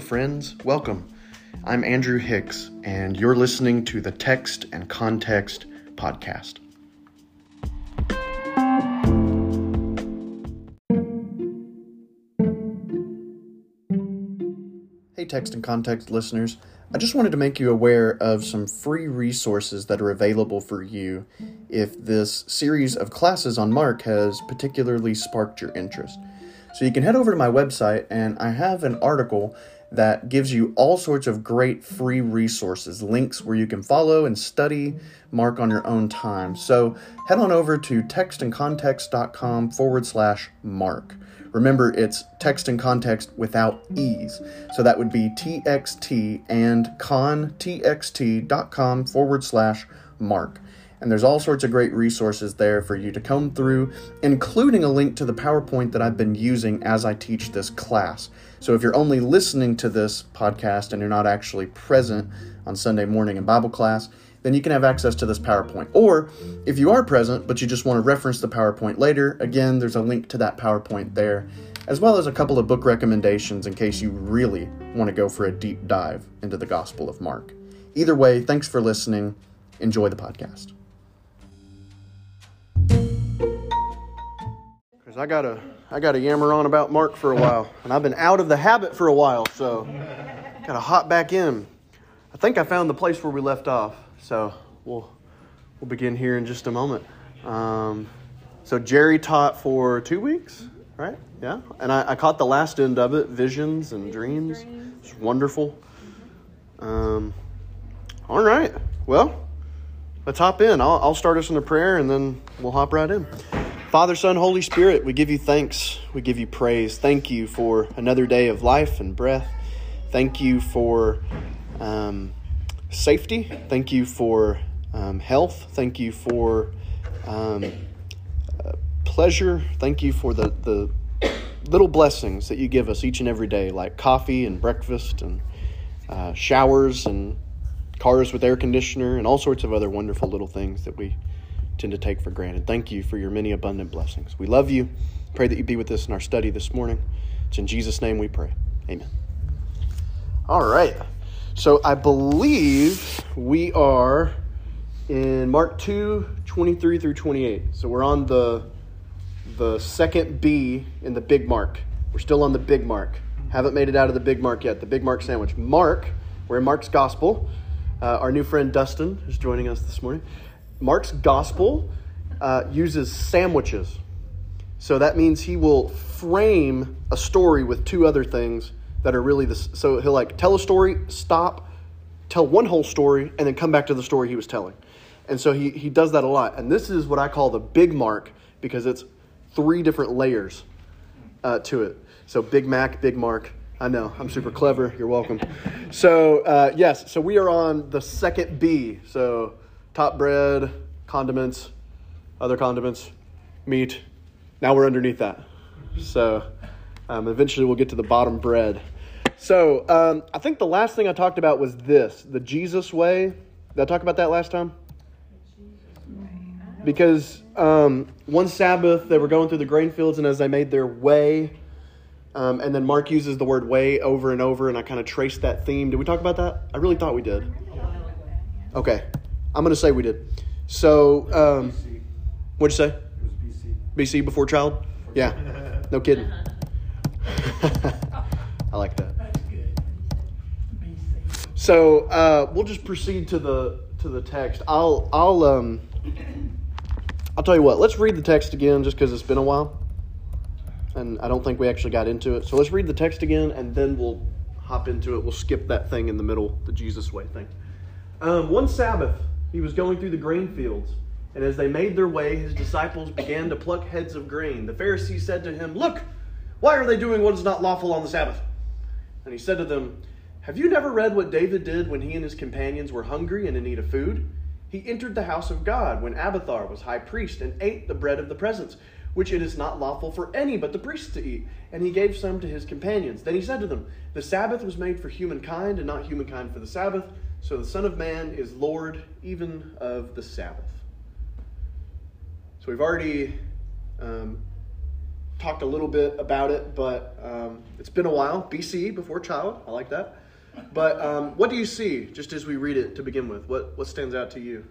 friends. Welcome. I'm Andrew Hicks, and you're listening to the Text and Context podcast. Hey, Text and Context listeners. I just wanted to make you aware of some free resources that are available for you if this series of classes on Mark has particularly sparked your interest. So you can head over to my website, and I have an article that gives you all sorts of great free resources, links where you can follow and study Mark on your own time. So head on over to textandcontext.com forward slash Mark. Remember, it's text and context without e's. So that would be txt and contxt.com forward slash Mark. And there's all sorts of great resources there for you to comb through, including a link to the PowerPoint that I've been using as I teach this class. So if you're only listening to this podcast and you're not actually present on Sunday morning in Bible class, then you can have access to this PowerPoint. Or if you are present but you just want to reference the PowerPoint later, again, there's a link to that PowerPoint there, as well as a couple of book recommendations in case you really want to go for a deep dive into the Gospel of Mark. Either way, thanks for listening. Enjoy the podcast. Because I got to I got to yammer on about Mark for a while, and I've been out of the habit for a while, so got to hop back in. I think I found the place where we left off, so we'll we'll begin here in just a moment. Um, so Jerry taught for two weeks, right? Yeah, and I, I, caught the last end of it, visions and dreams. It's wonderful. Um, all right, well, let's hop in. I'll, I'll start us in a prayer, and then we'll hop right in. Father, Son, Holy Spirit, we give you thanks. We give you praise. Thank you for another day of life and breath. Thank you for um, safety. Thank you for um, health. Thank you for um, uh, pleasure. Thank you for the, the little blessings that you give us each and every day, like coffee and breakfast and uh, showers and cars with air conditioner and all sorts of other wonderful little things that we tend to take for granted. Thank you for your many abundant blessings. We love you. Pray that you be with us in our study this morning. It's in Jesus' name we pray. Amen. All right. So I believe we are in Mark 2, 23 through 28. So we're on the the second B in the big mark. We're still on the big mark. Haven't made it out of the big mark yet, the big mark sandwich. Mark, we're in Mark's gospel. Uh, our new friend Dustin is joining us this morning. Mark's gospel uh, uses sandwiches. So that means he will frame a story with two other things that are really the. So he'll like tell a story, stop, tell one whole story, and then come back to the story he was telling. And so he, he does that a lot. And this is what I call the big mark because it's three different layers uh, to it. So Big Mac, Big Mark. I know, I'm super clever. You're welcome. So, uh, yes, so we are on the second B. So top bread, condiments, other condiments, meat. Now we're underneath that. So um, eventually we'll get to the bottom bread. So um, I think the last thing I talked about was this the Jesus way. Did I talk about that last time? Because um, one Sabbath they were going through the grain fields, and as they made their way, um, and then Mark uses the word way over and over, and I kind of traced that theme. Did we talk about that? I really thought we did. Okay. I'm going to say we did. So, um, what'd you say? BC. BC before child? Yeah. No kidding. I like that. So uh, we'll just proceed to the to the text. I'll I'll um I'll tell you what. Let's read the text again, just because it's been a while, and I don't think we actually got into it. So let's read the text again, and then we'll hop into it. We'll skip that thing in the middle, the Jesus way thing. Um, one Sabbath, he was going through the grain fields, and as they made their way, his disciples began to pluck heads of grain. The Pharisees said to him, Look, why are they doing what is not lawful on the Sabbath? And he said to them, Have you never read what David did when he and his companions were hungry and in need of food? He entered the house of God when Abiathar was high priest and ate the bread of the presence, which it is not lawful for any but the priests to eat. And he gave some to his companions. Then he said to them, The Sabbath was made for humankind, and not humankind for the Sabbath. So the Son of Man is Lord even of the Sabbath. So we've already um, talked a little bit about it, but um, it's been a while. BC, before child. I like that. But um, what do you see, just as we read it to begin with? What, what stands out to you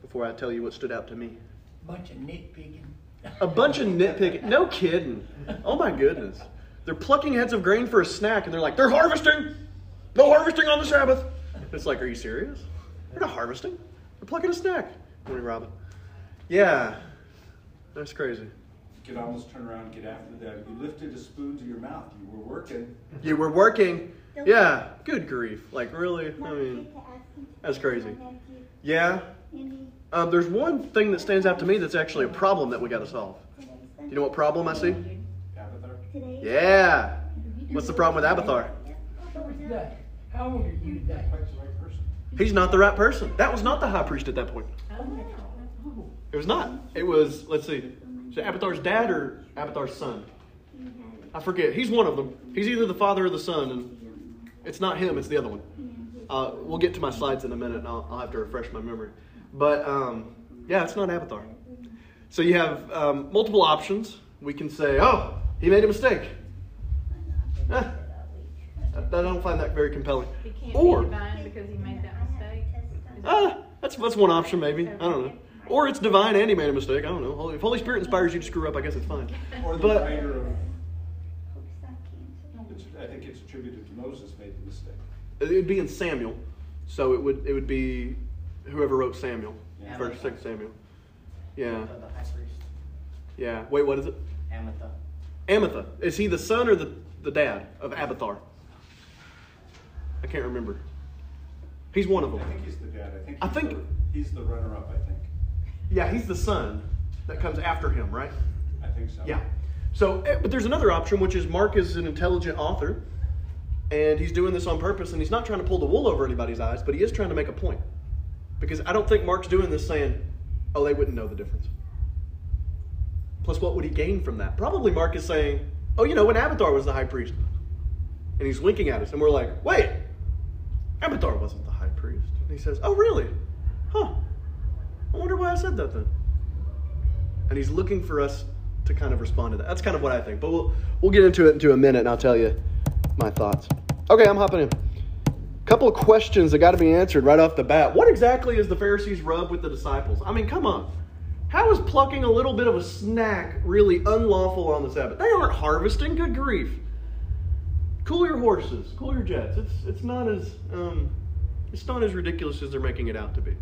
before I tell you what stood out to me? A Bunch of nitpicking. A bunch of nitpicking. No kidding. Oh my goodness. They're plucking heads of grain for a snack, and they're like, they're harvesting. No harvesting on the Sabbath. It's like, are you serious? We're not harvesting. We're plucking a snack. Morning, Robin. Yeah, that's crazy. You could almost turn around and get after that. You lifted a spoon to your mouth. You were working. You were working. Yeah, good grief. Like, really? I mean, that's crazy. Yeah. Um, there's one thing that stands out to me that's actually a problem that we got to solve. You know what problem I see? Abathar? Yeah. What's the problem with Abathar? How old are you today? Quite the right person. He's not the right person. That was not the high priest at that point. It was not. It was, let's see, is it Abathar's dad or Abathar's son? I forget. He's one of them. He's either the father or the son, and it's not him, it's the other one. Uh, we'll get to my slides in a minute, and I'll, I'll have to refresh my memory. But um, yeah, it's not Abathar. So you have um, multiple options. We can say, oh, he made a mistake. Eh, I I don't find that very compelling. He can't Or, be divine because he made. Is Ah, that's that's one option maybe. I don't know. Or it's divine and he made a mistake. I don't know. If Holy Spirit inspires you to screw up, I guess it's fine. Or the But- writer of, I think it's attributed to Moses made the mistake. It would be in Samuel, so it would it would be whoever wrote Samuel, Yeah. first second Samuel. Yeah, Amitha, the high priest. yeah. Wait, what is it? Amitha. Amitha. Is he the son or the the dad of Abathar? I can't remember. He's one of them. I think he's the dad. I think I he's, think- the, he's the runner-up. I think. Yeah, he's the son that comes after him, right? I think so. Yeah. So, eh, but there's another option, which is Mark is an intelligent author, and he's doing this on purpose, and he's not trying to pull the wool over anybody's eyes, but he is trying to make a point. Because I don't think Mark's doing this saying, oh, they wouldn't know the difference. Plus, what would he gain from that? Probably Mark is saying, oh, you know, when Abathar was the high priest. And he's winking at us, and we're like, wait, Abathar wasn't the high priest. And he says, oh, really? Huh. I wonder why I said that then and he's looking for us to kind of respond to that. That's kind of what I think. But we'll we'll get into it into a minute, and I'll tell you my thoughts. Okay, I'm hopping in. Couple of questions that got to be answered right off the bat. What exactly is the Pharisees' rub with the disciples? I mean, come on. How is plucking a little bit of a snack really unlawful on the Sabbath? They aren't harvesting. Good grief. Cool your horses. Cool your jets. It's it's not as um, it's not as ridiculous as they're making it out to be.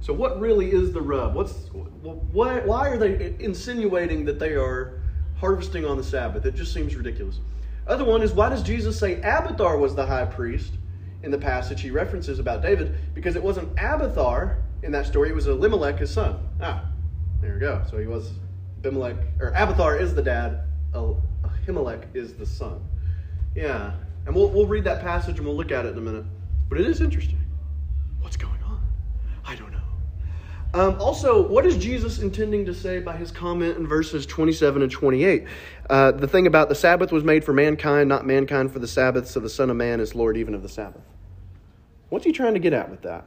So what really is the rub? What's why why are they insinuating that they are harvesting on the Sabbath? It just seems ridiculous. Other one is why does Jesus say Abathar was the high priest in the passage he references about David? Because it wasn't Abathar in that story; it was Elimelech, his son. Ah, there you go. So he was Abimelech, or Abathar is the dad. El- Ahimelech is the son. Yeah, and we'll we'll read that passage and we'll look at it in a minute. But it is interesting. What's going on? I don't know. Um, also, what is Jesus intending to say by his comment in verses 27 and 28? Uh, the thing about the Sabbath was made for mankind, not mankind for the Sabbath, so the Son of Man is Lord even of the Sabbath. What's he trying to get at with that?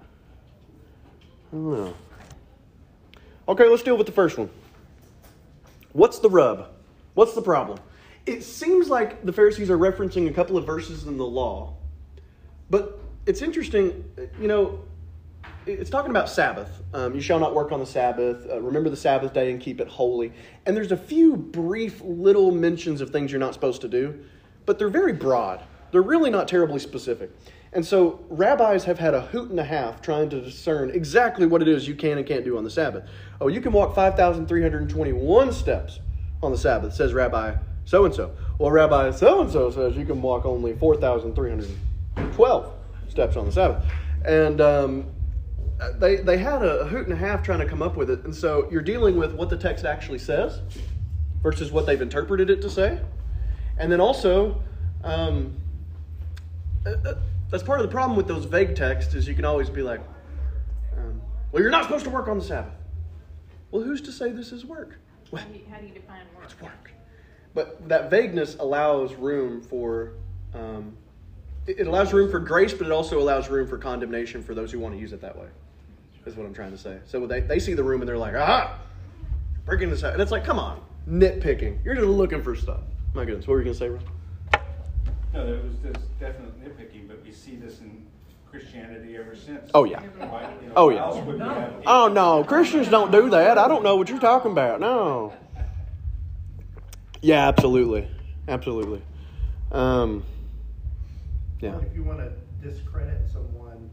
I don't know. Okay, let's deal with the first one. What's the rub? What's the problem? It seems like the Pharisees are referencing a couple of verses in the law, but it's interesting, you know, it's talking about Sabbath. Um, you shall not work on the Sabbath. Uh, remember the Sabbath day and keep it holy. And there's a few brief little mentions of things you're not supposed to do, but they're very broad. They're really not terribly specific. And so rabbis have had a hoot and a half trying to discern exactly what it is you can and can't do on the Sabbath. Oh, you can walk 5,321 steps on the Sabbath, says Rabbi so and so. Well, Rabbi so and so says you can walk only 4,312 steps on the Sabbath. And um, they, they had a hoot and a half trying to come up with it. And so you're dealing with what the text actually says versus what they've interpreted it to say. And then also, um, uh, uh, that's part of the problem with those vague texts is you can always be like, um, well, you're not supposed to work on the Sabbath. Well, who's to say this is work? Well, How do you, how do you define work? it's work. But that vagueness allows room for, um, it it allows room for grace, but it also allows room for condemnation for those who want to use it that way. Is what I'm trying to say. So they, they see the room and they're like, aha, breaking this out. And it's like, come on. nitpicking. You're just looking for stuff. My goodness, what were you gonna say, Ron? No, there was this definite nitpicking, but we see this in Christianity ever since. Oh, yeah. Why, you know, Oh, yeah. else would we have Oh no, Christians don't do that. I don't know what you're talking about. No. Yeah, absolutely, absolutely. Um, yeah. Well, If you want to discredit someone,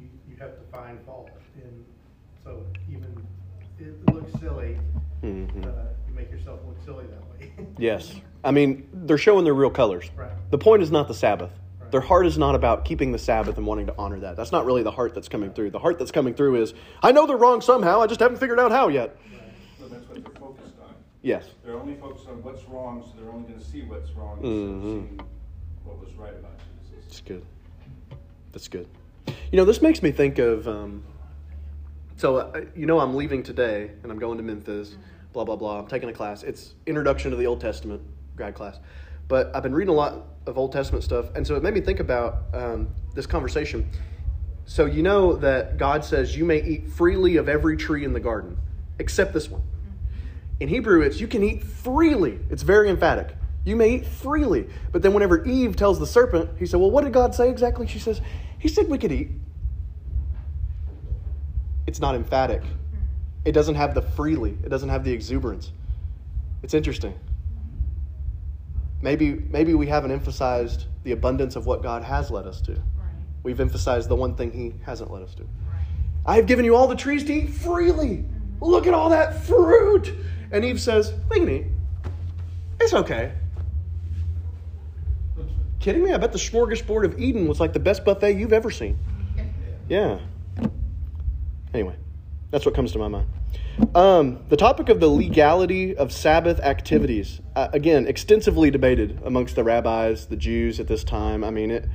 you, you have to find fault. And so even, it looks silly, Mm-hmm. uh, you make yourself look silly that way. Yes. I mean, they're showing their real colors. Right. The point is not the Sabbath. Right. Their heart is not about keeping the Sabbath and wanting to honor that. That's not really the heart that's coming through. The heart that's coming through is, I know they're wrong somehow, I just haven't figured out how yet. So that's what they're focused on. Yes. They're only focused on what's wrong, so they're only going to see what's wrong instead of Mhm. seeing what was right about Jesus. That's good. That's good. You know, this makes me think of. Um, so, uh, you know, I'm leaving today and I'm going to Memphis, blah, blah, blah. I'm taking a class. It's Introduction to the Old Testament, grad class. But I've been reading a lot of Old Testament stuff. And so it made me think about um, this conversation. So, you know that God says you may eat freely of every tree in the garden, except this one. In Hebrew, it's you can eat freely. It's very emphatic. You may eat freely. But then, whenever Eve tells the serpent, he said, Well, what did God say exactly? She says, He said we could eat. It's not emphatic. It doesn't have the freely, it doesn't have the exuberance. It's interesting. Maybe, maybe we haven't emphasized the abundance of what God has led us to. Right. We've emphasized the one thing He hasn't led us to. I have given you all the trees to eat freely. Mm-hmm. Look at all that fruit. And Eve says, We can eat. It's okay. Kidding me? I bet the smorgasbord of Eden was like the best buffet you've ever seen. Mm-hmm. Yeah. Anyway, that's what comes to my mind. Um, the topic of the legality of Sabbath activities, uh, again, extensively debated amongst the rabbis, the Jews at this time. I mean, it.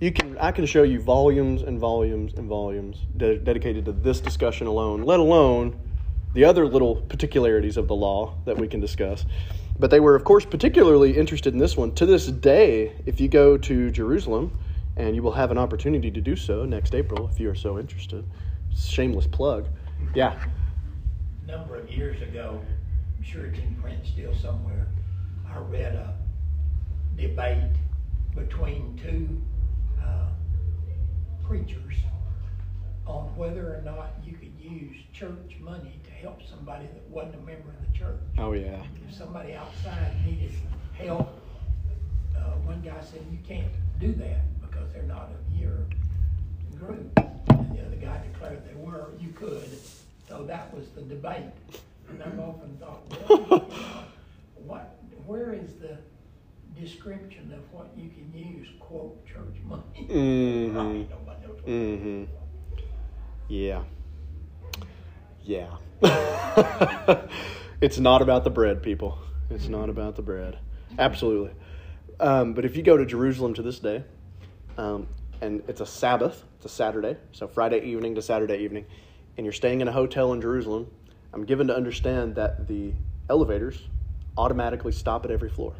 You can, I can show you volumes and volumes and volumes de- dedicated to this discussion alone, let alone the other little particularities of the law that we can discuss. But they were, of course, particularly interested in this one. To this day, if you go to Jerusalem, and you will have an opportunity to do so next April if you are so interested. Shameless plug. Yeah. A Number of years ago, I'm sure it's in print still somewhere, I read a debate between two uh, preachers on whether or not you could use church money to help somebody that wasn't a member of the church. Oh, yeah. If somebody outside needed help, uh, one guy said, you can't do that because they're not of your group. And the other guy declared they were, you could. So that was the debate. And I've often thought, well, what, where is the description of what you can use, quote, church money? Mhm. Right, knows Mm-hmm. Yeah. Yeah. it's not about the bread, people. It's not about the bread. Absolutely. Um, but if you go to Jerusalem to this day, um, and it's a Sabbath, a Saturday, so Friday evening to Saturday evening, and you're staying in a hotel in Jerusalem, I'm given to understand that the elevators automatically stop at every floor.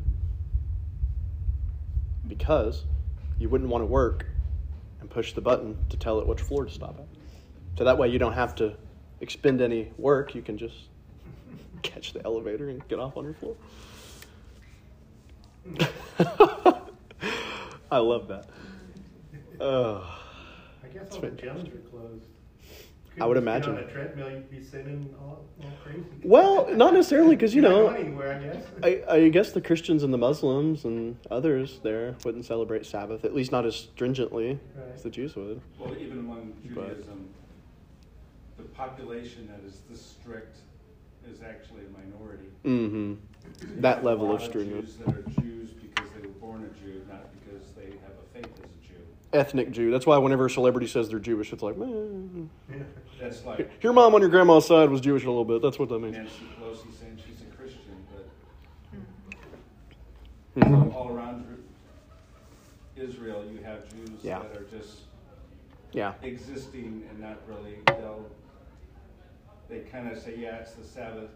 Because you wouldn't want to work and push the button to tell it which floor to stop at. So that way you don't have to expend any work. You can just catch the elevator and get off on your floor. I love that. Guess It's all the fantastic. gyms are closed. I would imagine. On a treadmill, you'd be sitting all, all crazy. Well, not necessarily, because You're know, anywhere, I guess. I, I guess the Christians and the Muslims and others there wouldn't celebrate Sabbath, at least not as stringently as the Jews would. Well, even among But- Judaism, the population that is this strict is actually a minority. Mm-hmm. That level a of lot stringent. Jews that are Jews because they were born a Jew, not because they have a faith as a Jew. Ethnic Jew. That's why whenever a celebrity says they're Jewish, it's like, man. Yeah. That's like Your mom on your grandma's side was Jewish a little bit. That's what that means. Nancy Pelosi saying she's a Christian, but Mhm. all around Israel, you have Jews Yeah. that are just Yeah. existing and not really, they'll, they kind of say, yeah, it's the Sabbath,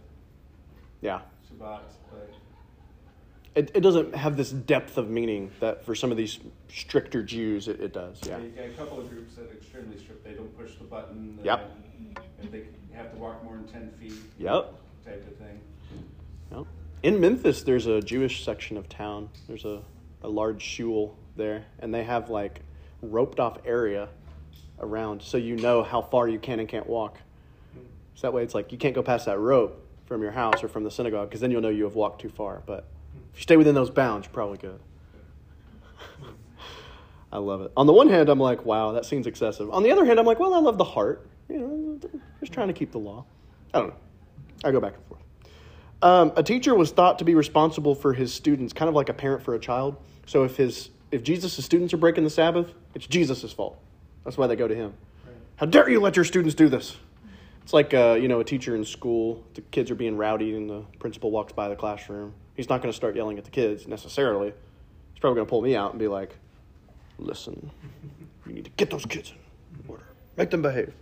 Yeah. Shabbat, but It, it doesn't have this depth of meaning that for some of these stricter Jews it, it does. Yeah. you got a couple of groups that are extremely strict. They don't push the button. Yep. and If they have to walk more than ten feet. Yep. Type of thing. Yep. In Memphis, there's a Jewish section of town. There's a, a large shul there, and they have like roped off area around so you know how far you can and can't walk. So that way it's like you can't go past that rope from your house or from the synagogue because then you'll know you have walked too far. But if you stay within those bounds, you're probably good. I love it. On the one hand, I'm like, wow, that seems excessive. On the other hand, I'm like, well, I love the heart. You know, just trying to keep the law. I don't know. I go back and forth. Um, a teacher was thought to be responsible for his students, kind of like a parent for a child. So if his if Jesus' students are breaking the Sabbath, it's Jesus' fault. That's why they go to him. Right. How dare you let your students do this? It's like uh, you know a teacher in school. The kids are being rowdy, and the principal walks by the classroom. He's not going to start yelling at the kids necessarily. He's probably going to pull me out and be like, "Listen, you need to get those kids in order. Make them behave."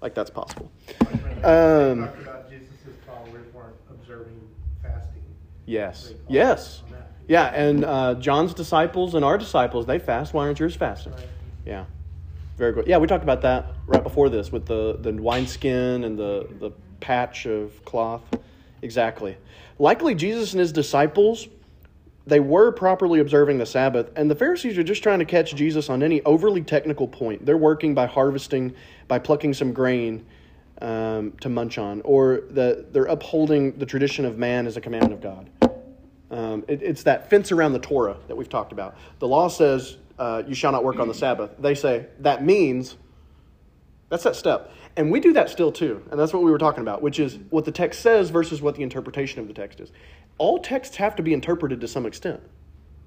Like that's possible. Um, about Jesus' followers weren't observing fasting. Yes. Yes. Yeah, and uh, John's disciples and our disciples, they fast. Why aren't yours fasting? Right. Yeah. Very good. Yeah, we talked about that right before this with the, the wineskin and the, the patch of cloth. Exactly. Likely Jesus and his disciples, they were properly observing the Sabbath, and the Pharisees are just trying to catch Jesus on any overly technical point. They're working by harvesting, by plucking some grain um, to munch on, or the, they're upholding the tradition of man as a commandment of God. Um, it, it's that fence around the Torah that we've talked about. The law says, uh, you shall not work on the Sabbath. They say, that means, that's that step. And we do that still too. And that's what we were talking about, which is what the text says versus what the interpretation of the text is. All texts have to be interpreted to some extent,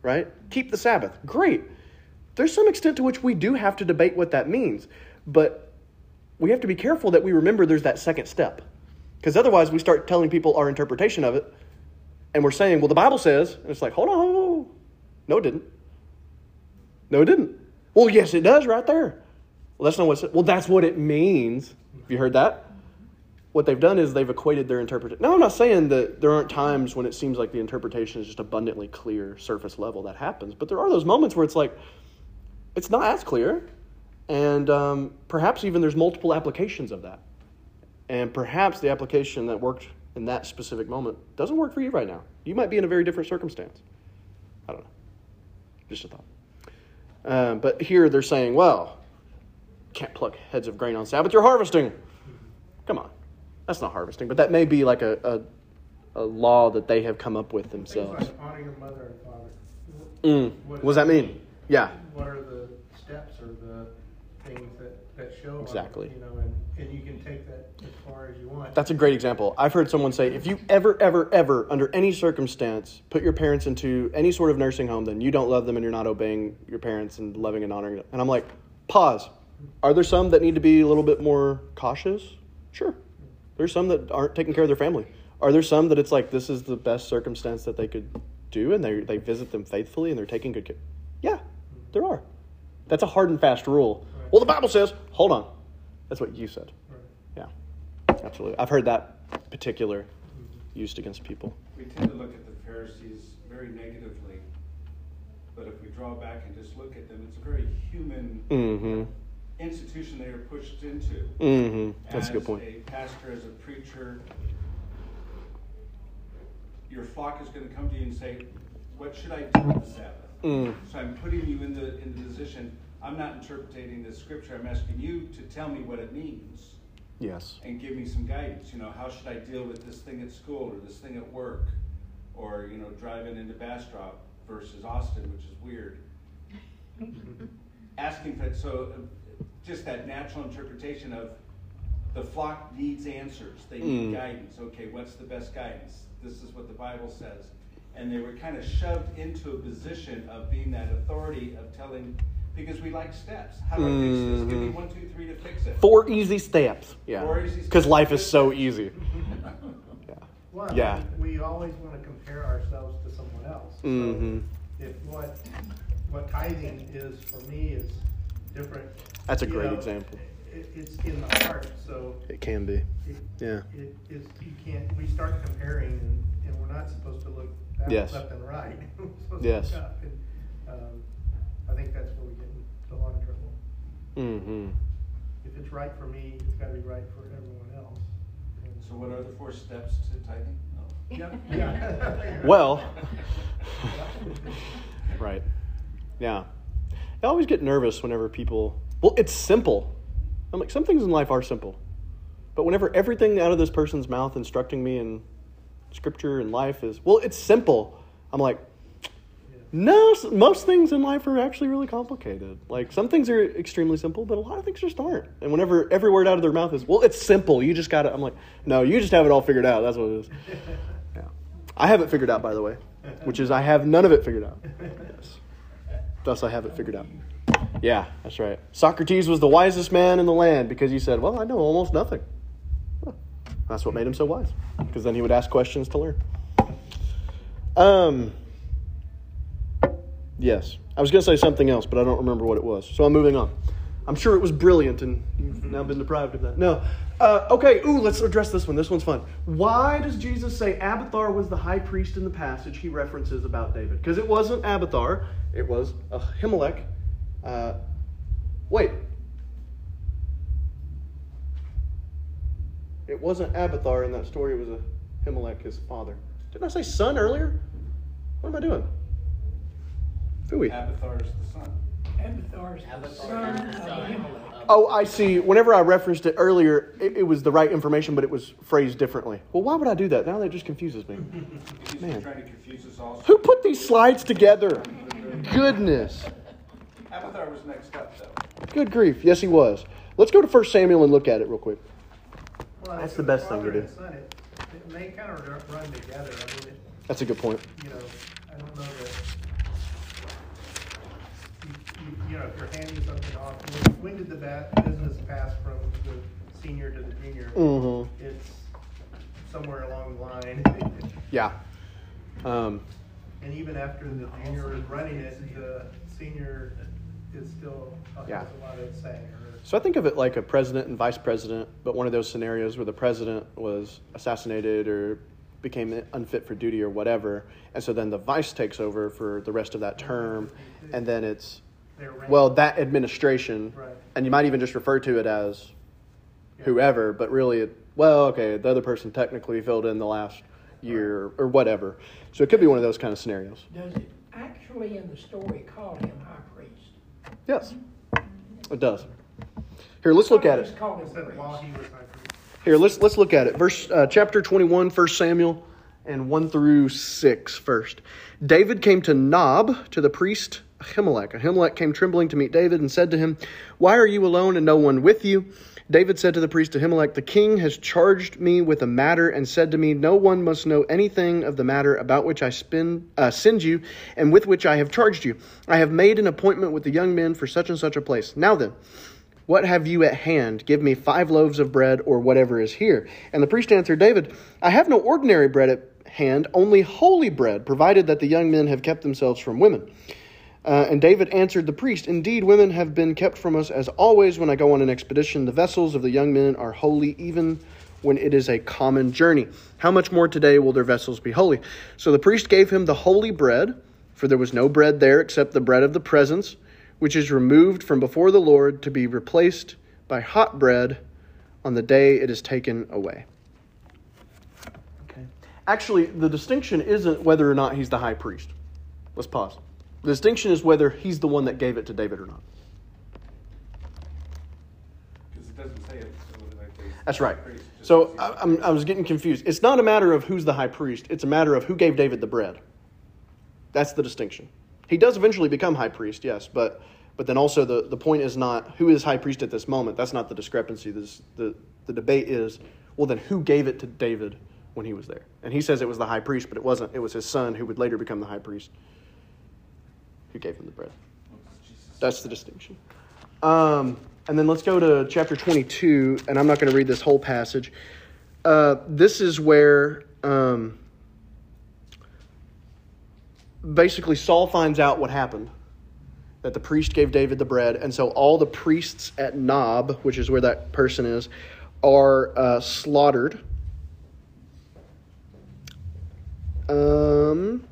right? Keep the Sabbath. Great. There's some extent to which we do have to debate what that means. But we have to be careful that we remember there's that second step. Because otherwise, we start telling people our interpretation of it, and we're saying, well, the Bible says, and it's like, hold on, hold on. No, it didn't. No, it didn't. Well, yes, it does right there. Well, that's not what. Well, that's what it means. Have you heard that? What they've done is they've equated their interpretation. Now, I'm not saying that there aren't times when it seems like the interpretation is just abundantly clear, surface level. That happens. But there are those moments where it's like, it's not as clear. And um, perhaps even there's multiple applications of that. And perhaps the application that worked in that specific moment doesn't work for you right now. You might be in a very different circumstance. I don't know. Just a thought. Um, but here they're saying, well, can't pluck heads of grain on Sabbath. You're harvesting. Come on. That's not harvesting. But that may be like a, a, a law that they have come up with themselves. like honor your mother and father. Mm. What does that mean? Yeah. What are the steps or the things that, that show? Exactly. You know, and, and you can take that as far as you want. That's a great example. I've heard someone say, if you ever, ever, ever, under any circumstance, put your parents into any sort of nursing home, then you don't love them and you're not obeying your parents and loving and honoring them. And I'm like, pause. Are there some that need to be a little bit more cautious? Sure. There's some that aren't taking care of their family. Are there some that it's like this is the best circumstance that they could do and they, they visit them faithfully and they're taking good care? Yeah, there are. That's a hard and fast rule. Well, the Bible says, hold on. That's what you said. Right. Yeah, absolutely. I've heard that particular used against people. We tend to look at the Pharisees very negatively, but if we draw back and just look at them, it's a very human Mm-hmm. Institution they are pushed into. Mm-hmm. That's a good As point. a pastor, as a preacher, your flock is going to come to you and say, "What should I do with the Sabbath?" Mm. So I'm putting you in the in the position. I'm not interpreting the scripture. I'm asking you to tell me what it means Yes. and give me some guidance. You know, how should I deal with this thing at school or this thing at work, or you know, driving into Bastrop versus Austin, which is weird. Asking for so, uh, just that natural interpretation of the flock needs answers. They need Mm. guidance. Okay, what's the best guidance? This is what the Bible says. And they were kind of shoved into a position of being that authority of telling, because we like steps. How do I fix this? Give me Mhm. one, two, three to fix it. Four easy steps. Yeah. Four easy Because life is so easy. Yeah. Well, Yeah. we always want to compare ourselves to someone else. So Mhm. If what, what tithing is for me is different. That's a great know, example. It, it's in the heart, so It can be. it, Yeah. it is, you can't, we start comparing and, and we're not supposed to look back, Yes. left and right. We're supposed Yes. to look up. And, um, I think that's where we get into a lot of trouble. Mm-hmm. If it's right for me, it's gotta be right for everyone else. And- So what are the four steps to tithing? Oh. Yep, yeah. Well, right. Yeah. I always get nervous whenever people, well, it's simple. I'm like, some things in life are simple. But whenever everything out of this person's mouth instructing me in scripture and life is, well, it's simple, I'm like, no, most things in life are actually really complicated. Like, some things are extremely simple, but a lot of things just aren't. And whenever every word out of their mouth is, well, it's simple, you just gotta, I'm like, no, you just have it all figured out. That's what it is. Yeah. I have it figured out, by the way, which is I have none of it figured out. Yes. Thus, I have it figured out. Yeah, that's right. Socrates was the wisest man in the land because he said, Well, I know almost nothing. Huh. That's what made him so wise, because then he would ask questions to learn. Um, yes, I was going to say something else, but I don't remember what it was. So I'm moving on. I'm sure it was brilliant, and you've now been deprived of that. No. Uh, okay, ooh, let's address this one. This one's fun. Why does Jesus say Abathar was the high priest in the passage he references about David? Because it wasn't Abathar, it was Ahimelech. Uh, wait. It wasn't Abathar in that story, it was Ahimelech, his father. Didn't I say son earlier? What am I doing? Fooey. Abathar is the son. Abathar's the son of Ahimelech. Oh, I see. Whenever I referenced it earlier, it, it was the right information, but it was phrased differently. Well, why would I do that? Now that just confuses me. Man. trying to confuse us all. Who put these slides together? Goodness. Abathar was next up, though. Good grief. Yes, he was. Let's go to 1 Samuel and look at it real quick. Well, That's the best thing to do. son, it- it- They kind of run together. I mean, it, That's a good point. you know, I don't know that. You, you, you know, if you're handing something off, when, when did the ba- business pass from the senior to the junior? Mm-hmm. It's somewhere along the line. Yeah. Um, And even after the junior is running it, the senior is still, uh, has Yeah. a lot of say. So I think of it like a president and vice president, but one of those scenarios where the president was assassinated or became unfit for duty or whatever, and so then the vice takes over for the rest of that term, and then it's well that administration, Right. and you might even just refer to it as whoever, but really, it, well, okay, the other person technically filled in the last year or whatever. So it could be one of those kind of scenarios. Does it actually in the story call him high priest? Yes, it does. Here, let's look at it. Just call It him said while he was high priest. Here, let's let's look at it. Verse uh, chapter 21, 1 Samuel, and 1 through 6 first. David came to Nob to the priest Ahimelech. Ahimelech came trembling to meet David and said to him, Why are you alone and no one with you? David said to the priest Ahimelech, The king has charged me with a matter and said to me, No one must know anything of the matter about which I uh, send you and with which I have charged you. I have made an appointment with the young men for such and such a place. Now then, what have you at hand? Give me five loaves of bread or whatever is here. And the priest answered David, I have no ordinary bread at hand, only holy bread, provided that the young men have kept themselves from women. Uh, and David answered the priest, Indeed, women have been kept from us as always when I go on an expedition. The vessels of the young men are holy, even when it is a common journey. How much more today will their vessels be holy? So the priest gave him the holy bread, for there was no bread there except the bread of the presence, which is removed from before the Lord to be replaced by hot bread on the day it is taken away. Okay. Actually, the distinction isn't whether or not he's the high priest. Let's pause. The distinction is whether he's the one that gave it to David or not. Because it doesn't say it. so like That's right. So I, I'm. I was getting confused. It's not a matter of who's the high priest, it's a matter of who gave David the bread. That's the distinction. He does eventually become high priest, yes, but but then also the, the point is not who is high priest at this moment. That's not the discrepancy. This, the, the debate is, well, then who gave it to David when he was there? And he says it was the high priest, but it wasn't. It was his son who would later become the high priest who gave him the bread. That's the distinction. Um, and then let's go to chapter 22, and I'm not going to read this whole passage. Uh, this is where um, basically Saul finds out what happened that the priest gave David the bread, and so all the priests at Nob, which is where that person is, are uh, slaughtered. Um,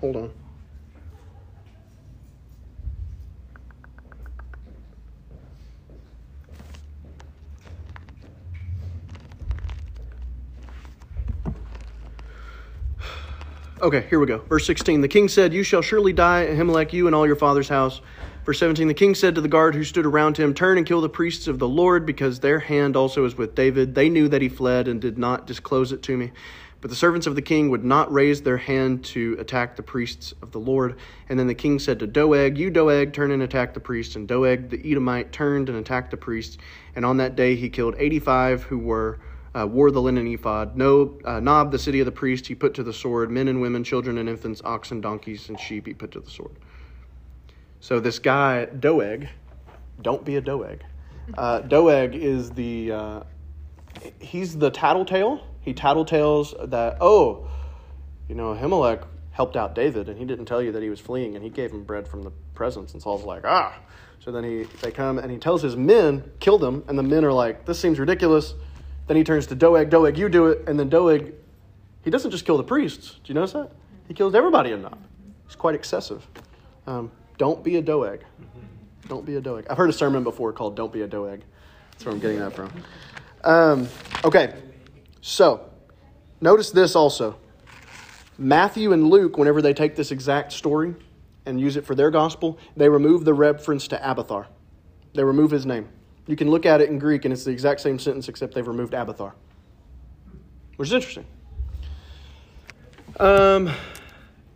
Hold on. Okay, here we go. Verse 16. The king said, You shall surely die, Ahimelech, you and all your father's house. Verse 17. The king said to the guard who stood around him, Turn and kill the priests of the Lord, because their hand also is with David. They knew that he fled and did not disclose it to me. But the servants of the king would not raise their hand to attack the priests of the Lord. And then the king said to Doeg, You, Doeg, turn and attack the priests. And Doeg the Edomite turned and attacked the priests. And on that day he killed 85 who were. Uh, wore the linen ephod. No, uh, Nob, the city of the priest, he put to the sword. Men and women, children and infants, oxen, donkeys, and sheep, he put to the sword. So this guy, Doeg, don't be a Doeg. Uh, Doeg is the, uh, he's the tattletale. He tattletales that, oh, you know, Ahimelech helped out David, and he didn't tell you that he was fleeing, and he gave him bread from the presence. And Saul's like, ah. So then he, they come, and he tells his men, kill them, and the men are like, this seems ridiculous. Then he turns to Doeg, Doeg, you do it, and then Doeg, he doesn't just kill the priests. Do you notice that? He kills everybody in Nob. It's quite excessive. Um, don't be a Doeg. Don't be a Doeg. I've heard a sermon before called Don't Be a Doeg. That's where I'm getting that from. Um, okay, so notice this also. Matthew and Luke, whenever they take this exact story and use it for their gospel, they remove the reference to Abathar. They remove his name. You can look at it in Greek and it's the exact same sentence except they've removed Abathar, which is interesting. Um,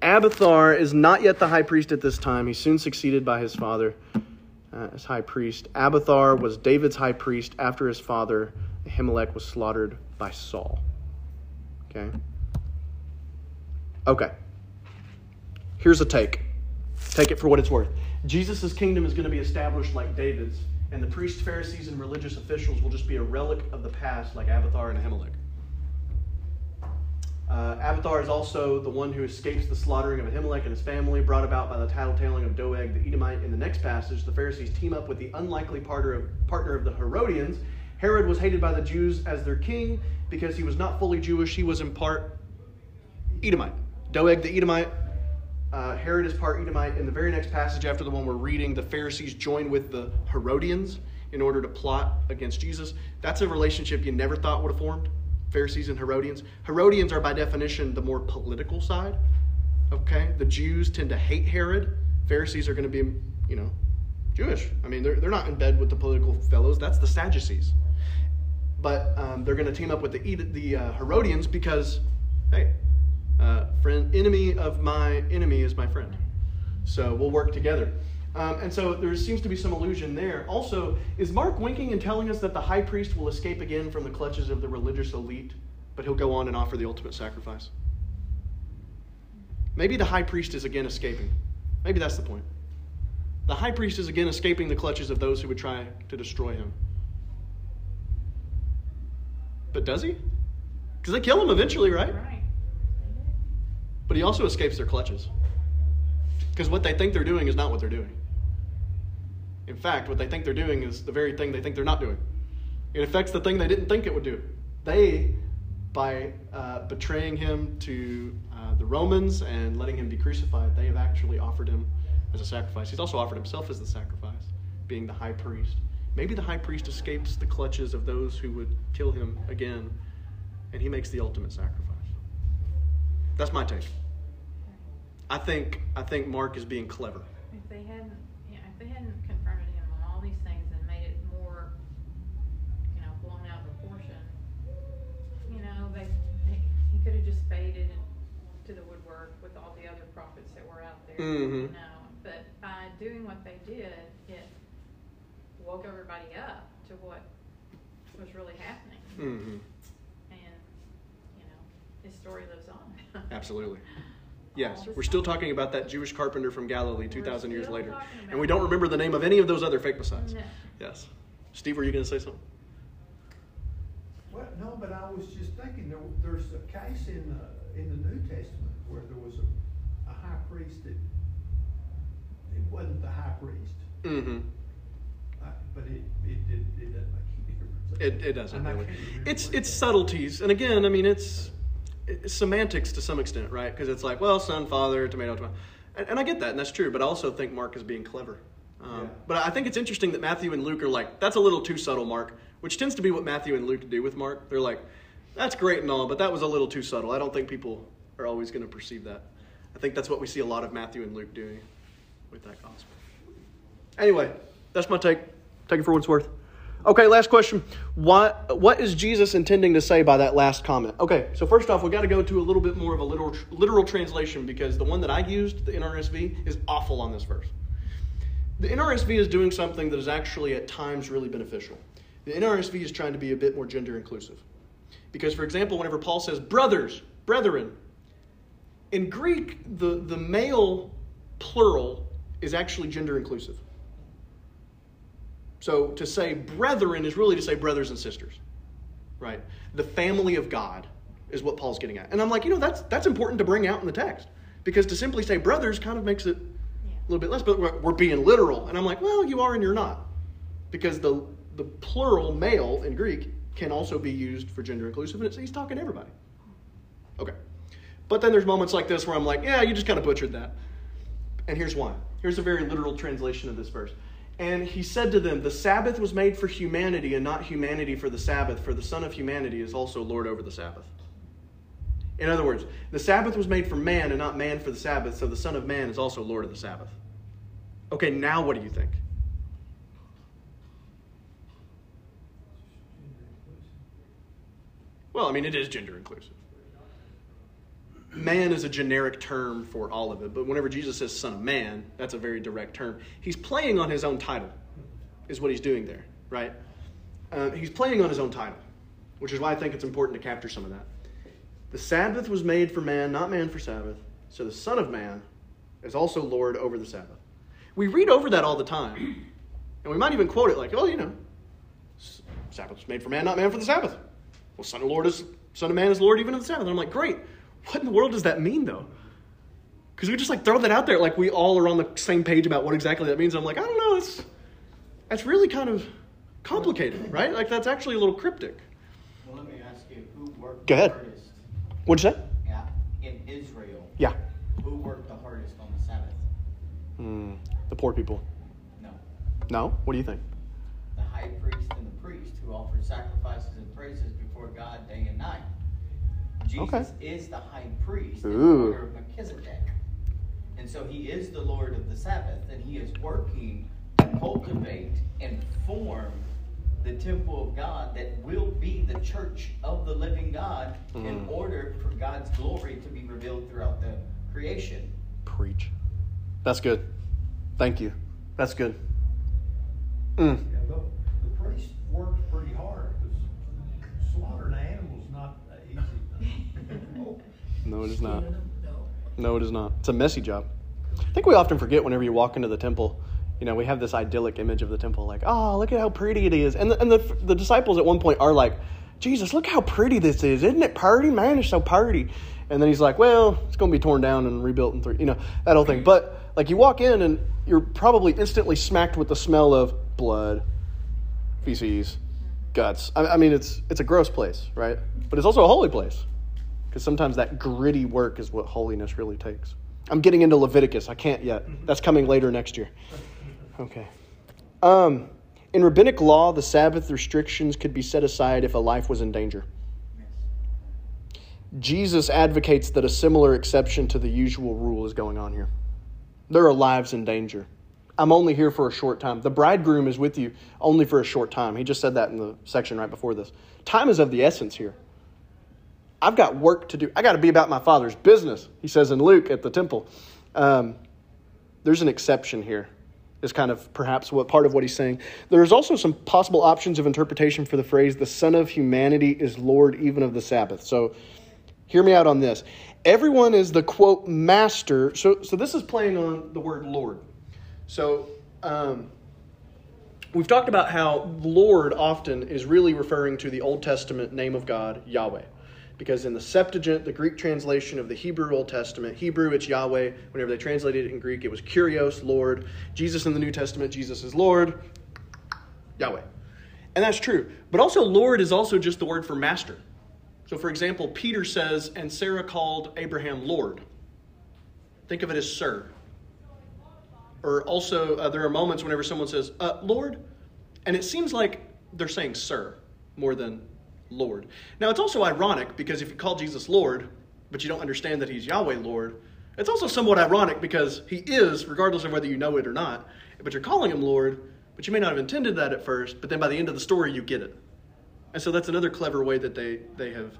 Abathar is not yet the high priest at this time. He's soon succeeded by his father uh, as high priest. Abathar was David's high priest after his father, Ahimelech, was slaughtered by Saul. Okay? Okay. Here's a take. Take it for what it's worth. Jesus' kingdom is going to be established like David's, and the priests, Pharisees, and religious officials will just be a relic of the past like Abathar and Ahimelech. Uh, is also the one who escapes the slaughtering of Ahimelech and his family, brought about by the tattletaling of Doeg the Edomite. In the next passage, the Pharisees team up with the unlikely partner of, partner of the Herodians. Herod was hated by the Jews as their king because he was not fully Jewish. He was in part Edomite. Doeg the Edomite, uh, Herod is part Edomite. In the very next passage after the one we're reading, the Pharisees join with the Herodians in order to plot against Jesus. That's a relationship you never thought would have formed. Pharisees and Herodians. Herodians are by definition the more political side. Okay? The Jews tend to hate Herod. Pharisees are going to be, you know, Jewish. I mean, they're, they're not in bed with the political fellows. That's the Sadducees. But um, they're going to team up with the, the uh, Herodians because, hey, uh, friend, enemy of my enemy is my friend. So we'll work together. Um, and so there seems to be some illusion there. Also, is Mark winking and telling us that the high priest will escape again from the clutches of the religious elite, but he'll go on and offer the ultimate sacrifice? Maybe the high priest is again escaping. Maybe that's the point. The high priest is again escaping the clutches of those who would try to destroy him. But does he? Because they kill him eventually, right? Right. But he also escapes their clutches. Because what they think they're doing is not what they're doing. In fact, what they think they're doing is the very thing they think they're not doing. It affects the thing they didn't think it would do. They, by uh, betraying him to uh, the Romans and letting him be crucified, they have actually offered him as a sacrifice. He's also offered himself as the sacrifice, being the high priest. Maybe the high priest escapes the clutches of those who would kill him again, and he makes the ultimate sacrifice. That's my take. I think I think Mark is being clever. If they hadn't, you know, if they hadn't confronted him on all these things and made it more, you know, blown out of proportion, you know, they, they he could have just faded to the woodwork with all the other prophets that were out there, Mhm. you know. But by doing what they did, it woke everybody up to what was really happening, Mm-hmm. and you know, his story lives on. Absolutely. Yes, we're still talking about that Jewish carpenter from Galilee 2,000 years later. And we don't remember the name of any of those other fake messiahs. No. Yes. Steve, were you going to say something? Well, no, but I was just thinking, there, there's a case in, uh, in the New Testament where there was a, a high priest that, it wasn't the high priest, Mm-hmm. uh, but it, it did, it doesn't make any difference. It, it doesn't really. It's it's it- subtleties, and again, I mean, it's, it's semantics to some extent, right? Because it's like, well, son, father, tomato, tomato, and, and I get that, and that's true. But I also think Mark is being clever. Um, Yeah. But I think it's interesting that Matthew and Luke are like, that's a little too subtle, Mark, which tends to be what Matthew and Luke do with Mark. They're like, that's great and all, but that was a little too subtle. I don't think people are always going to perceive that. I think that's what we see a lot of Matthew and Luke doing with that gospel. Anyway, that's my take. Take it for what it's worth. Okay, last question. What what is Jesus intending to say by that last comment? Okay, so first off, we got to go to a little bit more of a literal literal translation because the one that I used, the NRSV, is awful on this verse. The NRSV is doing something that is actually at times really beneficial. The NRSV is trying to be a bit more gender inclusive. Because, for example, whenever Paul says brothers, brethren, in Greek, the, the male plural is actually gender inclusive. So to say brethren is really to say brothers and sisters, right? The family of God is what Paul's getting at. And I'm like, you know, that's, that's important to bring out in the text because to simply say brothers kind of makes it a little bit less, but we're, we're being literal. And I'm like, well, you are and you're not. Because the, the plural male in Greek can also be used for gender inclusive, and it's, he's talking to everybody. Okay. But then there's moments like this where I'm like, yeah, you just kind of butchered that. And here's why. Here's a very literal translation of this verse. And he said to them, The Sabbath was made for humanity and not humanity for the Sabbath, for the Son of humanity is also Lord over the Sabbath. In other words, the Sabbath was made for man and not man for the Sabbath, so the Son of Man is also Lord of the Sabbath. Okay, now what do you think? Well, I mean, it is gender inclusive. Man is a generic term for all of it, but whenever Jesus says Son of Man, that's a very direct term. He's playing on his own title, is what he's doing there, right? Uh, he's playing on his own title, which is why I think it's important to capture some of that. The Sabbath was made for man, not man for Sabbath, so the Son of Man is also Lord over the Sabbath. We read over that all the time, and we might even quote it like, oh, you know, Sabbath was made for man, not man for the Sabbath. Well, Son of Lord is Son of Man is Lord even of the Sabbath. And I'm like, great. What in the world does that mean though? Because we just like throw that out there like we all are on the same page about what exactly that means. I'm like, I don't know. It's that's really kind of complicated, right? Like that's actually a little cryptic. Well, let me ask you, who worked Go the ahead. hardest? What'd you say? Yeah, in Israel, Yeah. who worked the hardest on the Sabbath? Hmm. the poor people. No, No? What do you think? the high priest and the priest who offered sacrifices and praises before God day and night. Jesus Okay. is the high priest in Ooh. order of Melchizedek. And so he is the Lord of the Sabbath, and he is working to cultivate and form the temple of God that will be the church of the living God in Mm. order for God's glory to be revealed throughout the creation. Preach. That's good. Thank you. That's good. Mm. Yeah, the, the priest worked pretty hard, because slaughtering animals not an easy thing. No, it is not. No. No, it is not. It's a messy job. I think we often forget whenever you walk into the temple. You know, we have this idyllic image of the temple, like, oh, look at how pretty it is. And the, and the, the disciples at one point are like, Jesus, look how pretty this is. Isn't it pretty? Man, it's so pretty. And then he's like, well, it's going to be torn down and rebuilt in three, you know, that whole thing. But like you walk in and you're probably instantly smacked with the smell of blood, feces, guts. I, I mean, it's, it's a gross place, right? But it's also a holy place because sometimes that gritty work is what holiness really takes. I'm getting into Leviticus. I can't yet. That's coming later next year. Okay. Um, in rabbinic law, the Sabbath restrictions could be set aside if a life was in danger. Jesus advocates that a similar exception to the usual rule is going on here. There are lives in danger. I'm only here for a short time. The bridegroom is with you only for a short time. He just said that in the section right before this. Time is of the essence here. I've got work to do. I got to be about my father's business, he says in Luke at the temple. Um, there's an exception here, is kind of perhaps what part of what he's saying. There's also some possible options of interpretation for the phrase, the Son of Humanity is Lord even of the Sabbath. So hear me out on this. Everyone is the quote master. So, so this is playing on the word Lord. So um, we've talked about how Lord often is really referring to the Old Testament name of God, Yahweh. Because in the Septuagint, the Greek translation of the Hebrew Old Testament, Hebrew it's Yahweh. Whenever they translated it in Greek, it was Kyrios, Lord. Jesus in the New Testament, Jesus is Lord, Yahweh. And that's true. But also, Lord is also just the word for master. So, for example, Peter says, and Sarah called Abraham Lord. Think of it as Sir. Or also, uh, there are moments whenever someone says, uh, Lord, and it seems like they're saying Sir more than Lord. Now, it's also ironic because if you call Jesus Lord, but you don't understand that he's Yahweh Lord, it's also somewhat ironic because he is, regardless of whether you know it or not. But you're calling him Lord, but you may not have intended that at first, but then by the end of the story, you get it. And so that's another clever way that they, they have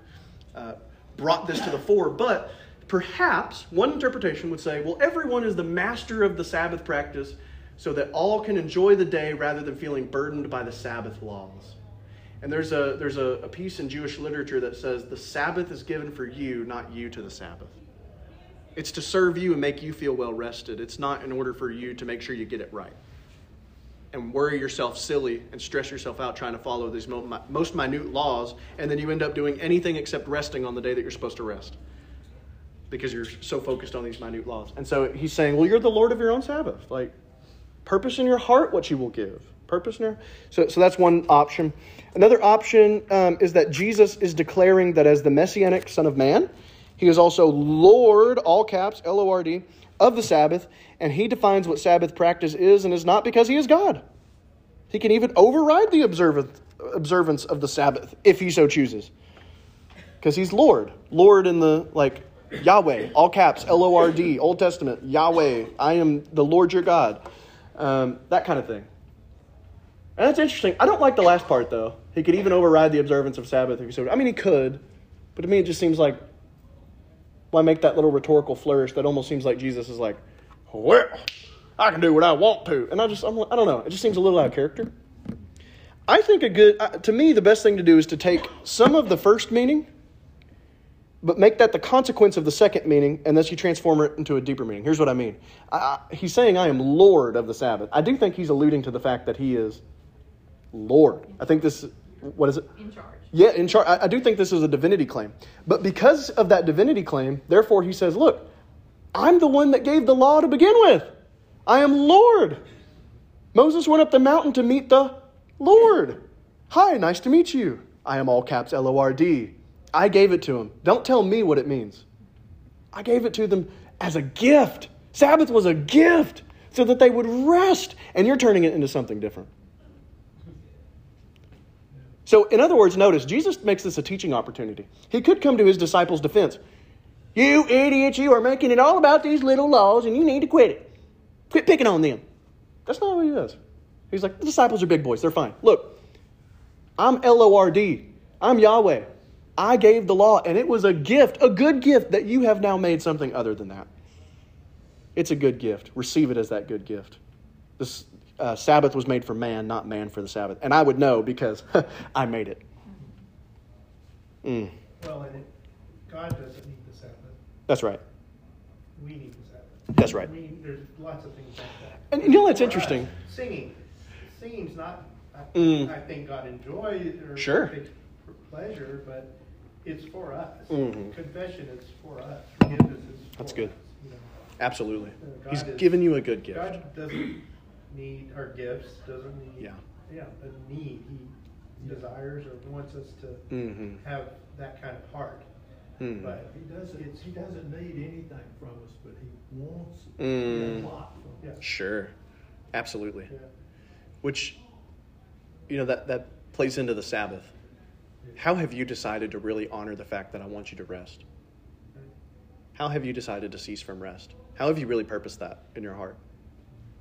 uh, brought this to the fore. But perhaps one interpretation would say, well, everyone is the master of the Sabbath practice so that all can enjoy the day rather than feeling burdened by the Sabbath laws. And there's a, there's a, a piece in Jewish literature that says the Sabbath is given for you, not you to the Sabbath. It's to serve you and make you feel well rested. It's not in order for you to make sure you get it right and worry yourself silly and stress yourself out trying to follow these most minute laws, and then you end up doing anything except resting on the day that you're supposed to rest because you're so focused on these minute laws. And so he's saying, Well, you're the Lord of your own Sabbath. Like, purpose in your heart what you will give. Purpose in your. So, so that's one option. Another option um, is that Jesus is declaring that as the messianic Son of Man, he is also Lord, all caps, L O R D, of the Sabbath, and he defines what Sabbath practice is and is not because he is God. He can even override the observance of the Sabbath if he so chooses. Because he's Lord. Lord in the, like, Yahweh, all caps, L O R D, Old Testament, Yahweh, I am the Lord your God. Um, that kind of thing. And that's interesting. I don't like the last part, though. He could even override the observance of Sabbath if he so. I mean, he could, but to me, it just seems like why make that little rhetorical flourish that almost seems like Jesus is like, well, I can do what I want to. And I just, I'm, I don't know. It just seems a little out of character. I think a good, to me, the best thing to do is to take some of the first meaning, but make that the consequence of the second meaning, and thus you transform it into a deeper meaning. Here's what I mean. I, I, he's saying, I am Lord of the Sabbath. I do think he's alluding to the fact that he is Lord. I think this, what is it? In charge. Yeah, in charge. I, I do think this is a divinity claim. But because of that divinity claim, therefore he says, look, I'm the one that gave the law to begin with. I am Lord. Moses went up the mountain to meet the Lord. Hi, nice to meet you. I am all caps L O R D. I gave it to them. Don't tell me what it means. I gave it to them as a gift. Sabbath was a gift so that they would rest, and you're turning it into something different. So, in other words, notice, Jesus makes this a teaching opportunity. He could come to his disciples' defense. You idiots, you are making it all about these little laws and you need to quit it. Quit picking on them. That's not what he does. He's like, the disciples are big boys. They're fine. Look, I'm L O R D. I'm Yahweh. I gave the law, and it was a gift, a good gift, that you have now made something other than that. It's a good gift. Receive it as that good gift. This, uh, Sabbath was made for man, not man for the Sabbath. And I would know because I made it. Mm. Well, and God doesn't need the Sabbath. That's right. We need the Sabbath. That's right. We, there's lots of things like that. And you know that's For interesting. us, singing. Singing's not, I, Mm. I think God enjoys or Sure. pleasure, but it's for us. Mhm. Confession is for us. Forgiveness is for That's good. us, you know. Absolutely. He's is- given you a good gift. God doesn't need our gifts, doesn't need. Yeah. Yeah, a need. He desires or wants us to Mhm. have that kind of heart. Mhm. But He doesn't, It's- he doesn't need anything from us, but he wants Mm. a lot from us. yeah, Sure. Absolutely. yeah. Which, you know, that, that plays into the Sabbath. How have you decided to really honor the fact that I want you to rest? How have you decided to cease from rest? How have you really purposed that in your heart?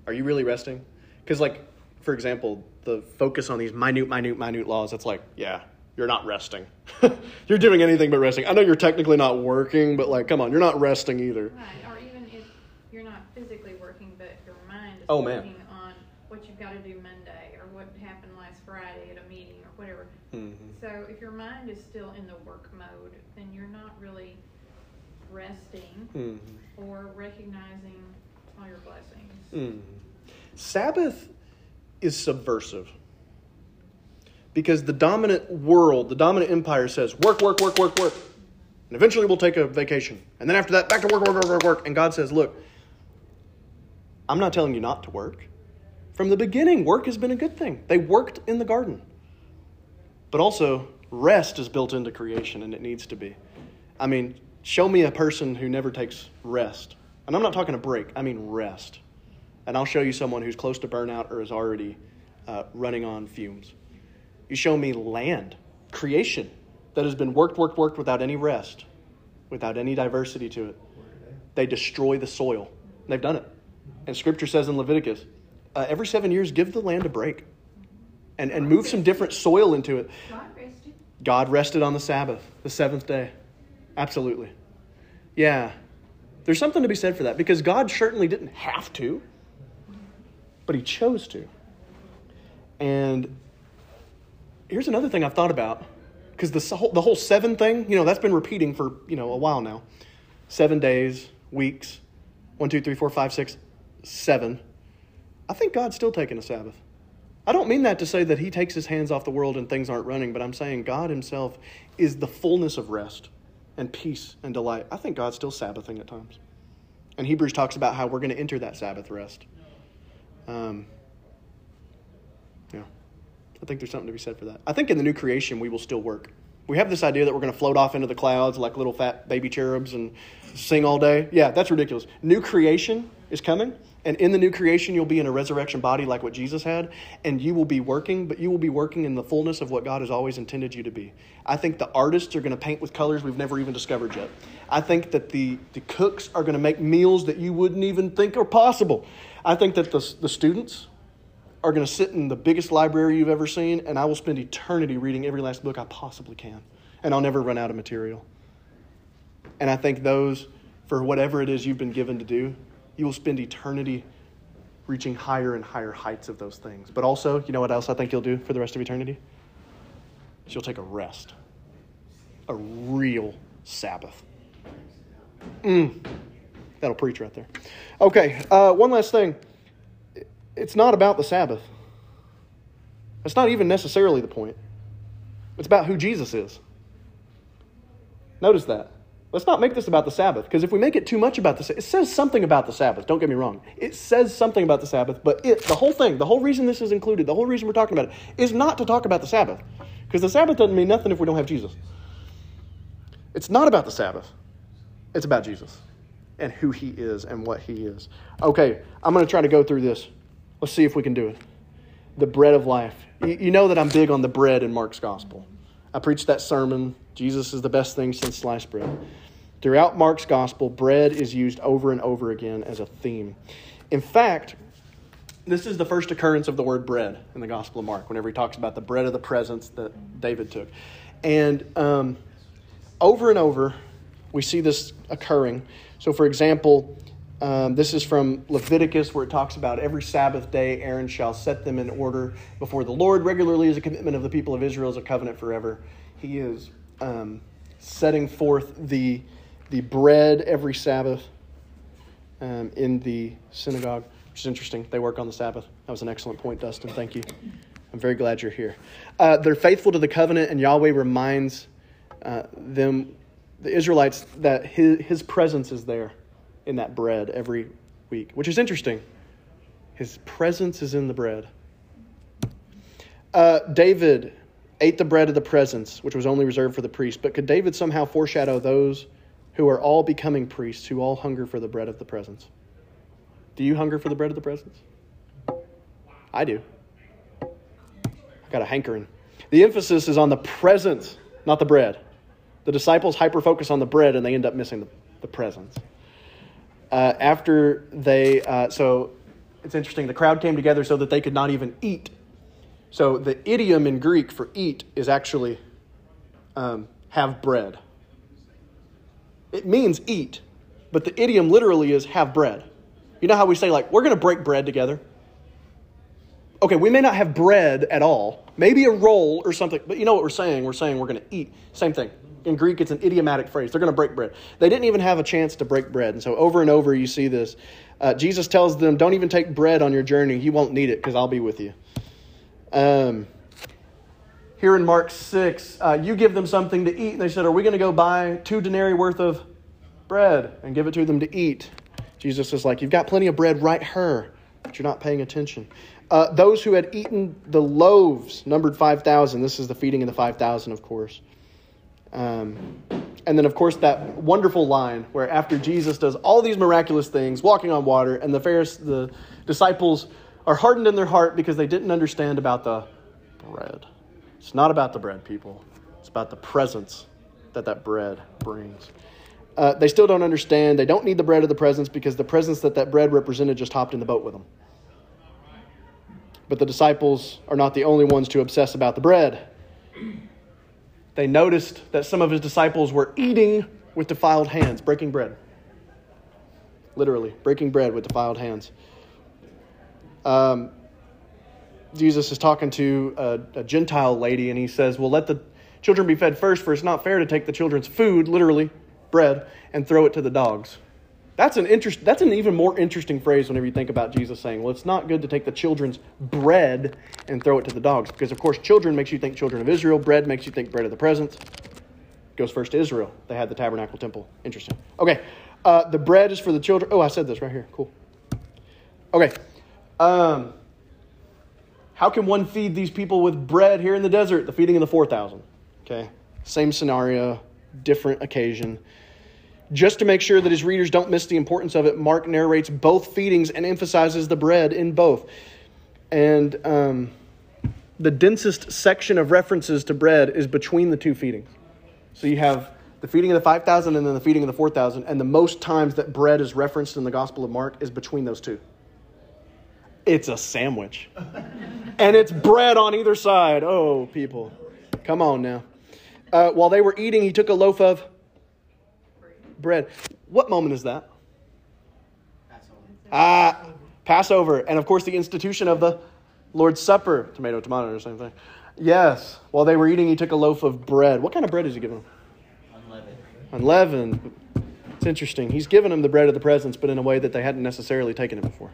Are you really resting? Because, like, for example, the focus on these minute, minute, minute laws, it's like, yeah, you're not resting. you're doing anything but resting. I know you're technically not working, but, like, come on, you're not resting either. Right, or even if you're not physically working, but your mind is Oh, man. working on what you've got to do Monday or what happened last Friday at a meeting or whatever. Mhm. So if your mind is still in the work mode, then you're not really resting Mhm. or recognizing all your blessings. Mm. Sabbath is subversive. Because the dominant world, the dominant empire says, work, work, work, work, work. And eventually we'll take a vacation. And then after that, back to work, work, work, work, work. And God says, look, I'm not telling you not to work. From the beginning, work has been a good thing. They worked in the garden. But also, rest is built into creation, and it needs to be. I mean, show me a person who never takes rest. And I'm not talking a break, I mean rest. And I'll show you someone who's close to burnout or is already uh, running on fumes. You show me land, creation, that has been worked, worked, worked without any rest, without any diversity to it. They destroy the soil. They've done it. And scripture says in Leviticus, uh, every seven years, give the land a break and, and move some different soil into it. God rested. God rested on the Sabbath, the seventh day. Absolutely. Yeah. There's something to be said for that because God certainly didn't have to, but He chose to. And here's another thing I've thought about because the, whole- the whole seven thing, you know, that's been repeating for, you know, a while now. Seven days, weeks, one, two, three, four, five, six, seven. I think God's still taking a Sabbath. I don't mean that to say that he takes his hands off the world and things aren't running, but I'm saying God himself is the fullness of rest and peace and delight. I think God's still Sabbathing at times. And Hebrews talks about how we're going to enter that Sabbath rest. Um, yeah, I think there's something to be said for that. I think in the new creation, we will still work. We have this idea that we're going to float off into the clouds like little fat baby cherubs and sing all day. Yeah, that's ridiculous. New creation is coming, and in the new creation, you'll be in a resurrection body like what Jesus had, and you will be working, but you will be working in the fullness of what God has always intended you to be. I think the artists are going to paint with colors we've never even discovered yet. I think that the, the cooks are going to make meals that you wouldn't even think are possible. I think that the, the students are going to sit in the biggest library you've ever seen, and I will spend eternity reading every last book I possibly can. And I'll never run out of material. And I think those, for whatever it is you've been given to do, you will spend eternity reaching higher and higher heights of those things. But also, you know what else I think you'll do for the rest of eternity? You'll take a rest, a real Sabbath. Mm, that'll preach right there. Okay, uh, one last thing it's not about the Sabbath. That's not even necessarily the point. It's about who Jesus is. Notice that. Let's not make this about the Sabbath, because if we make it too much about the Sabbath, it says something about the Sabbath. Don't get me wrong. It says something about the Sabbath, but it, the whole thing, the whole reason this is included, the whole reason we're talking about it, is not to talk about the Sabbath. Because the Sabbath doesn't mean nothing if we don't have Jesus. It's not about the Sabbath. It's about Jesus and who he is and what he is. Okay, I'm going to try to go through this. Let's see if we can do it. The bread of life. You, know that I'm big on the bread in Mark's gospel. I preached that sermon. Jesus is the best thing since sliced bread. Throughout Mark's gospel, bread is used over and over again as a theme. In fact, this is the first occurrence of the word bread in the Gospel of Mark, whenever he talks about the bread of the presence that David took. And um, over and over, we see this occurring. So, for example, um, this is from Leviticus, where it talks about every Sabbath day Aaron shall set them in order before the Lord regularly as a commitment of the people of Israel as a covenant forever. He is um, setting forth the, the bread every Sabbath um, in the synagogue, which is interesting. They work on the Sabbath. That was an excellent point, Dustin. Thank you. I'm very glad you're here. Uh, they're faithful to the covenant, and Yahweh reminds uh, them, the Israelites, that his, his presence is there in that bread every week, which is interesting. His presence is in the bread. Uh, David ate the bread of the presence, which was only reserved for the priest. But could David somehow foreshadow those who are all becoming priests, who all hunger for the bread of the presence? Do you hunger for the bread of the presence? I do. I got a hankering. The emphasis is on the presence, not the bread. The disciples hyper focus on the bread and they end up missing the, the presence. Uh, after they, uh, so it's interesting, the crowd came together so that they could not even eat. So the idiom in Greek for eat is actually um, have bread. It means eat, but the idiom literally is have bread. You know how we say, like, we're going to break bread together? Okay, we may not have bread at all, maybe a roll or something, but you know what we're saying? We're saying we're going to eat. Same thing. In Greek, it's an idiomatic phrase. They're going to break bread. They didn't even have a chance to break bread. And so over and over, you see this. Uh, Jesus tells them, Don't even take bread on your journey. You won't need it because I'll be with you. Um, here in Mark 6, uh, you give them something to eat. And they said, Are we going to go buy two denarii worth of bread and give it to them to eat? Jesus is like, You've got plenty of bread right here, but you're not paying attention. Uh, those who had eaten the loaves numbered 5,000. This is the feeding of the 5,000, of course. Um, and then, of course, that wonderful line where after Jesus does all these miraculous things, walking on water, and the, Pharisee, the disciples are hardened in their heart because they didn't understand about the bread. It's not about the bread, people. It's about the presence that that bread brings. Uh, they still don't understand. They don't need the bread of the presence because the presence that that bread represented just hopped in the boat with them. But the disciples are not the only ones to obsess about the bread. They noticed that some of his disciples were eating with defiled hands, breaking bread. Literally, breaking bread with defiled hands. Um, Jesus is talking to a, a Gentile lady, and he says, Well, let the children be fed first, for it's not fair to take the children's food, literally, bread, and throw it to the dogs. That's an interest. That's an even more interesting phrase whenever you think about Jesus saying, "Well, it's not good to take the children's bread and throw it to the dogs," because of course, children makes you think children of Israel. Bread makes you think bread of the presence. Goes first to Israel. They had the tabernacle temple. Interesting. Okay, uh, the bread is for the children. Oh, I said this right here. Cool. Okay. Um, how can one feed these people with bread here in the desert? The feeding of the four thousand. Okay, same scenario, different occasion. Just to make sure that his readers don't miss the importance of it, Mark narrates both feedings and emphasizes the bread in both. And um, the densest section of references to bread is between the two feedings. So you have the feeding of the 5,000 and then the feeding of the 4,000. And the most times that bread is referenced in the Gospel of Mark is between those two. It's a sandwich. and it's bread on either side. Oh, people. Come on now. Uh, while they were eating, he took a loaf of bread. What moment is that? Ah, Passover. And of course, the institution of the Lord's Supper. Tomato, tomato, or same thing. Yes. While they were eating, he took a loaf of bread. What kind of bread is he giving them? Unleavened. Unleavened. It's interesting. He's given them the bread of the presence, but in a way that they hadn't necessarily taken it before.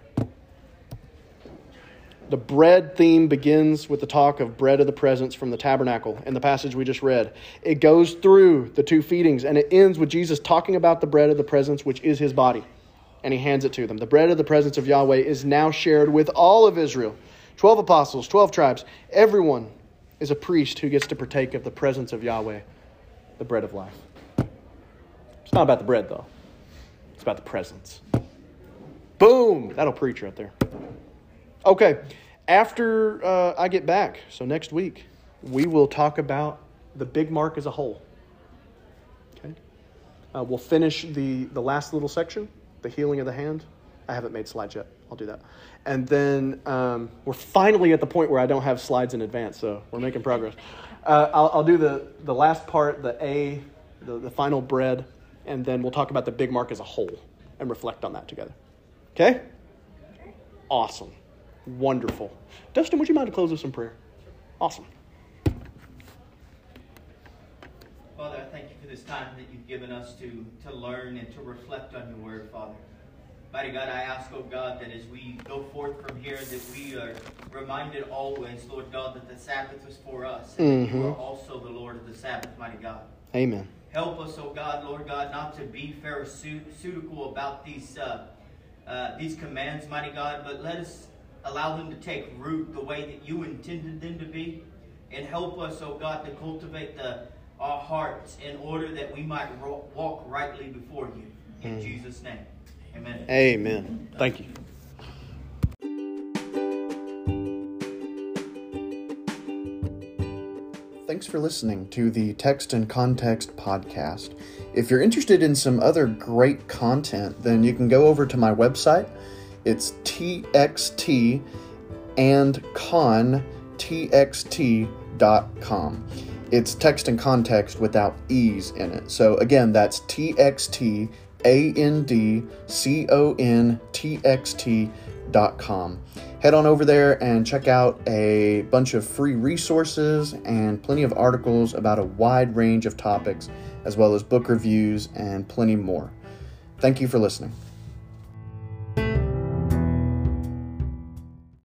The bread theme begins with the talk of bread of the presence from the tabernacle in the passage we just read. It goes through the two feedings and it ends with Jesus talking about the bread of the presence, which is his body. And he hands it to them. The bread of the presence of Yahweh is now shared with all of Israel 12 apostles, 12 tribes. Everyone is a priest who gets to partake of the presence of Yahweh, the bread of life. It's not about the bread, though, it's about the presence. Boom! That'll preach right there. Okay, after uh, I get back, so next week, we will talk about the big mark as a whole. Okay, uh, we'll finish the the last little section, the healing of the hand. I haven't made slides yet. I'll do that, and then um, we're finally at the point where I don't have slides in advance, so we're making progress. Uh, I'll, I'll do the the last part, the A, the, the final bread, and then we'll talk about the big mark as a whole and reflect on that together. Okay? Awesome. Wonderful. Dustin, would you mind to close with some prayer? Awesome. Father, I thank you for this time that you've given us to, to learn and to reflect on your word, Father. Mighty God, I ask, oh God, that as we go forth from here, that we are reminded always, Lord God, that the Sabbath was for us, and that you are also the Lord of the Sabbath, mighty God. Amen. Help us, oh God, Lord God, not to be pharisaical about these uh, uh, these commands, mighty God, but let us allow them to take root the way that you intended them to be, and help us, oh God, to cultivate the our hearts in order that we might ro- walk rightly before you. In Mm. Jesus' name, Amen. Amen. Thank you. Thanks for listening to the Text and Context podcast. If you're interested in some other great content, then you can go over to my website. It's txt and con txt.com. It's text and context without e's in it. So again, that's txt a N D C O N T X T dot com. Head on over there and check out a bunch of free resources and plenty of articles about a wide range of topics, as well as book reviews and plenty more. Thank you for listening.